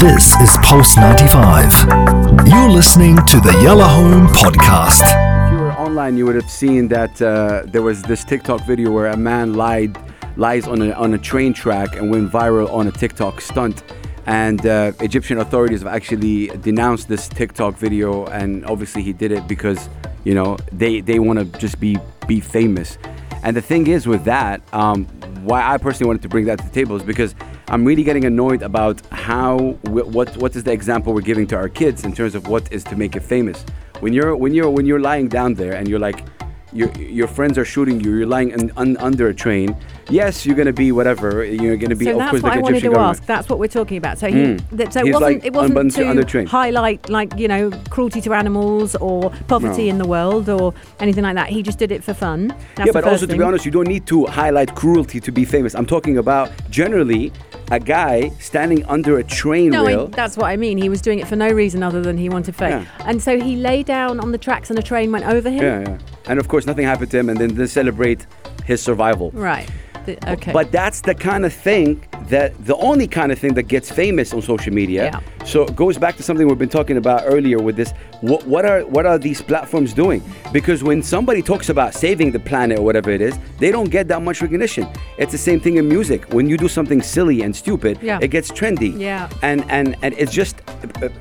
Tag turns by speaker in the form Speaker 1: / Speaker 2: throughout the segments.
Speaker 1: This is Pulse 95. You're listening to the Yellow Home Podcast.
Speaker 2: If you were online, you would have seen that uh, there was this TikTok video where a man lied, lies on a, on a train track and went viral on a TikTok stunt. And uh, Egyptian authorities have actually denounced this TikTok video, and obviously he did it because you know they they want to just be be famous. And the thing is with that, um, why I personally wanted to bring that to the table is because I'm really getting annoyed about how what what is the example we're giving to our kids in terms of what is to make it famous. When you're when you're when you're lying down there and you're like your your friends are shooting you, you're lying un, un, under a train. Yes, you're gonna be whatever. You're gonna be.
Speaker 3: So
Speaker 2: of
Speaker 3: that's
Speaker 2: course,
Speaker 3: what
Speaker 2: like
Speaker 3: I wanted to
Speaker 2: government.
Speaker 3: ask. That's what we're talking about. So he,
Speaker 2: Mm.
Speaker 3: that, so it wasn't
Speaker 2: like
Speaker 3: it wasn't
Speaker 2: un- under
Speaker 3: to
Speaker 2: train.
Speaker 3: highlight like you know cruelty to animals or poverty
Speaker 2: No.
Speaker 3: in the world or anything like that. He just did it for fun. That's
Speaker 2: yeah, but also to be honest, you don't need to highlight cruelty to be famous. I'm talking about generally a guy standing under a train
Speaker 3: No, I, that's what I mean. He was doing it for no reason other than he wanted fame.
Speaker 2: Yeah.
Speaker 3: And so he lay down on the tracks and a train went over him.
Speaker 2: yeah, yeah. And of course, nothing happened to him, and then they celebrate his survival.
Speaker 3: Right. Th- Okay.
Speaker 2: But that's the kind of thing that the only kind of thing that gets famous on social media.
Speaker 3: Yeah.
Speaker 2: So it goes back to something we've been talking about earlier with this. What, what are what are these platforms doing? Because when somebody talks about saving the planet or whatever it is, they don't get that much recognition. It's the same thing in music. When you do something silly and stupid,
Speaker 3: Yeah.
Speaker 2: it gets trendy.
Speaker 3: Yeah.
Speaker 2: And and and it's just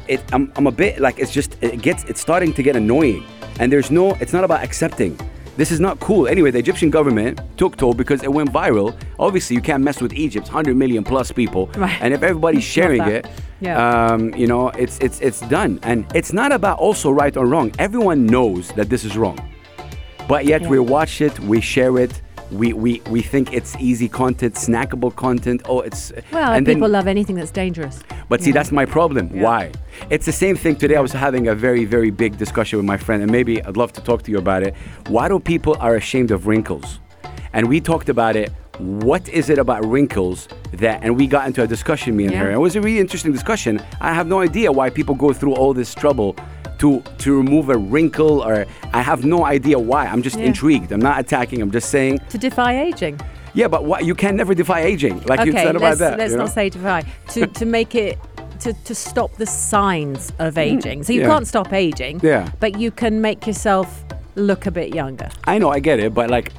Speaker 2: it, I'm, I'm a bit like it's just it gets it's starting to get annoying. And there's no it's not about accepting. This is not cool. Anyway, the Egyptian government took toll because it went viral. Obviously, you can't mess with Egypt, 100 million plus people.
Speaker 3: Right.
Speaker 2: And if everybody's sharing it,
Speaker 3: Yeah.
Speaker 2: um, you know, it's it's it's done. And it's not about also right or wrong. Everyone knows that this is wrong. But yet
Speaker 3: Yeah.
Speaker 2: we watch it, we share it, we, we, we think it's easy content, snackable content. Oh, it's
Speaker 3: well,
Speaker 2: and then-
Speaker 3: people love anything that's dangerous.
Speaker 2: but see, that's my problem.
Speaker 3: Yeah.
Speaker 2: Why? It's the same thing today. I was having a very, very big discussion with my friend, and maybe I'd love to talk to you about it. Why do people are ashamed of wrinkles? And we talked about it. What is it about wrinkles that? And we got into a discussion, me and
Speaker 3: Yeah.
Speaker 2: her. It was a really interesting discussion. I have no idea why people go through all this trouble to to remove a wrinkle, or I have no idea why. I'm just
Speaker 3: Yeah.
Speaker 2: intrigued. I'm not attacking. I'm just saying.
Speaker 3: To defy aging.
Speaker 2: Yeah, but what? You can never defy aging. Like you
Speaker 3: okay,
Speaker 2: said about that.
Speaker 3: let's
Speaker 2: you know?
Speaker 3: not say defy. To, to make it. To, to stop the signs of aging. So you
Speaker 2: Mm, yeah.
Speaker 3: can't stop aging,
Speaker 2: Yeah.
Speaker 3: but you can make yourself look a bit younger.
Speaker 2: I know, I get it, but like,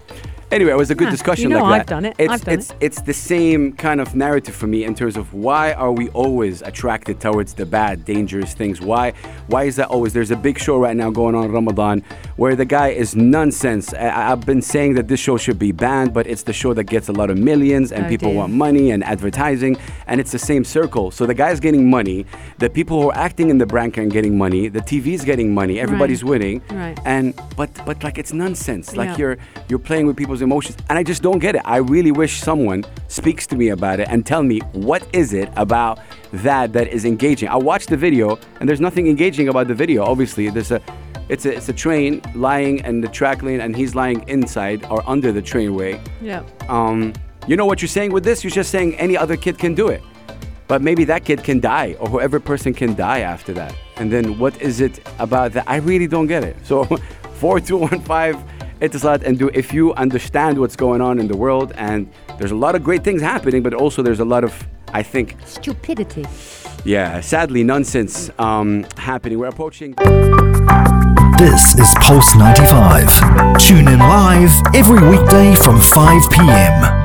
Speaker 2: anyway, it was a good discussion.
Speaker 3: you know
Speaker 2: like
Speaker 3: I've
Speaker 2: that.
Speaker 3: done it,
Speaker 2: It's
Speaker 3: I've done
Speaker 2: it's it's the same kind of narrative for me in terms of why are we always attracted towards the bad, dangerous things? Why why is that always? There's a big show right now going on in Ramadan where the guy is nonsense. I, I've been saying that this show should be banned, but it's the show that gets a lot of millions and
Speaker 3: Oh,
Speaker 2: people
Speaker 3: dear.
Speaker 2: want money and advertising, and it's the same circle. So the guy's getting money, the people who are acting in the brand are getting money, the TV's getting money, everybody's winning,
Speaker 3: Right.
Speaker 2: and but but like it's nonsense. Like
Speaker 3: Yeah.
Speaker 2: you're you're playing with people's emotions, and I just don't get it. I really wish someone speaks to me about it and tell me what is it about that that is engaging. I watched the video, and there's nothing engaging about the video. Obviously, there's a it's a it's a train lying in the track lane, and he's lying inside or under the trainway.
Speaker 3: Yeah.
Speaker 2: Um, you know what you're saying with this? You're just saying any other kid can do it. But maybe that kid can die, or whoever person can die after that. And then what is it about that? I really don't get it. So, 4215 Etisalat, and do if you understand what's going on in the world, and there's a lot of great things happening, but also there's a lot of, I think,
Speaker 3: Stupidity.
Speaker 2: yeah, sadly, nonsense um, happening. We're approaching.
Speaker 1: This is Pulse 95. Tune in live every weekday from 5 p.m.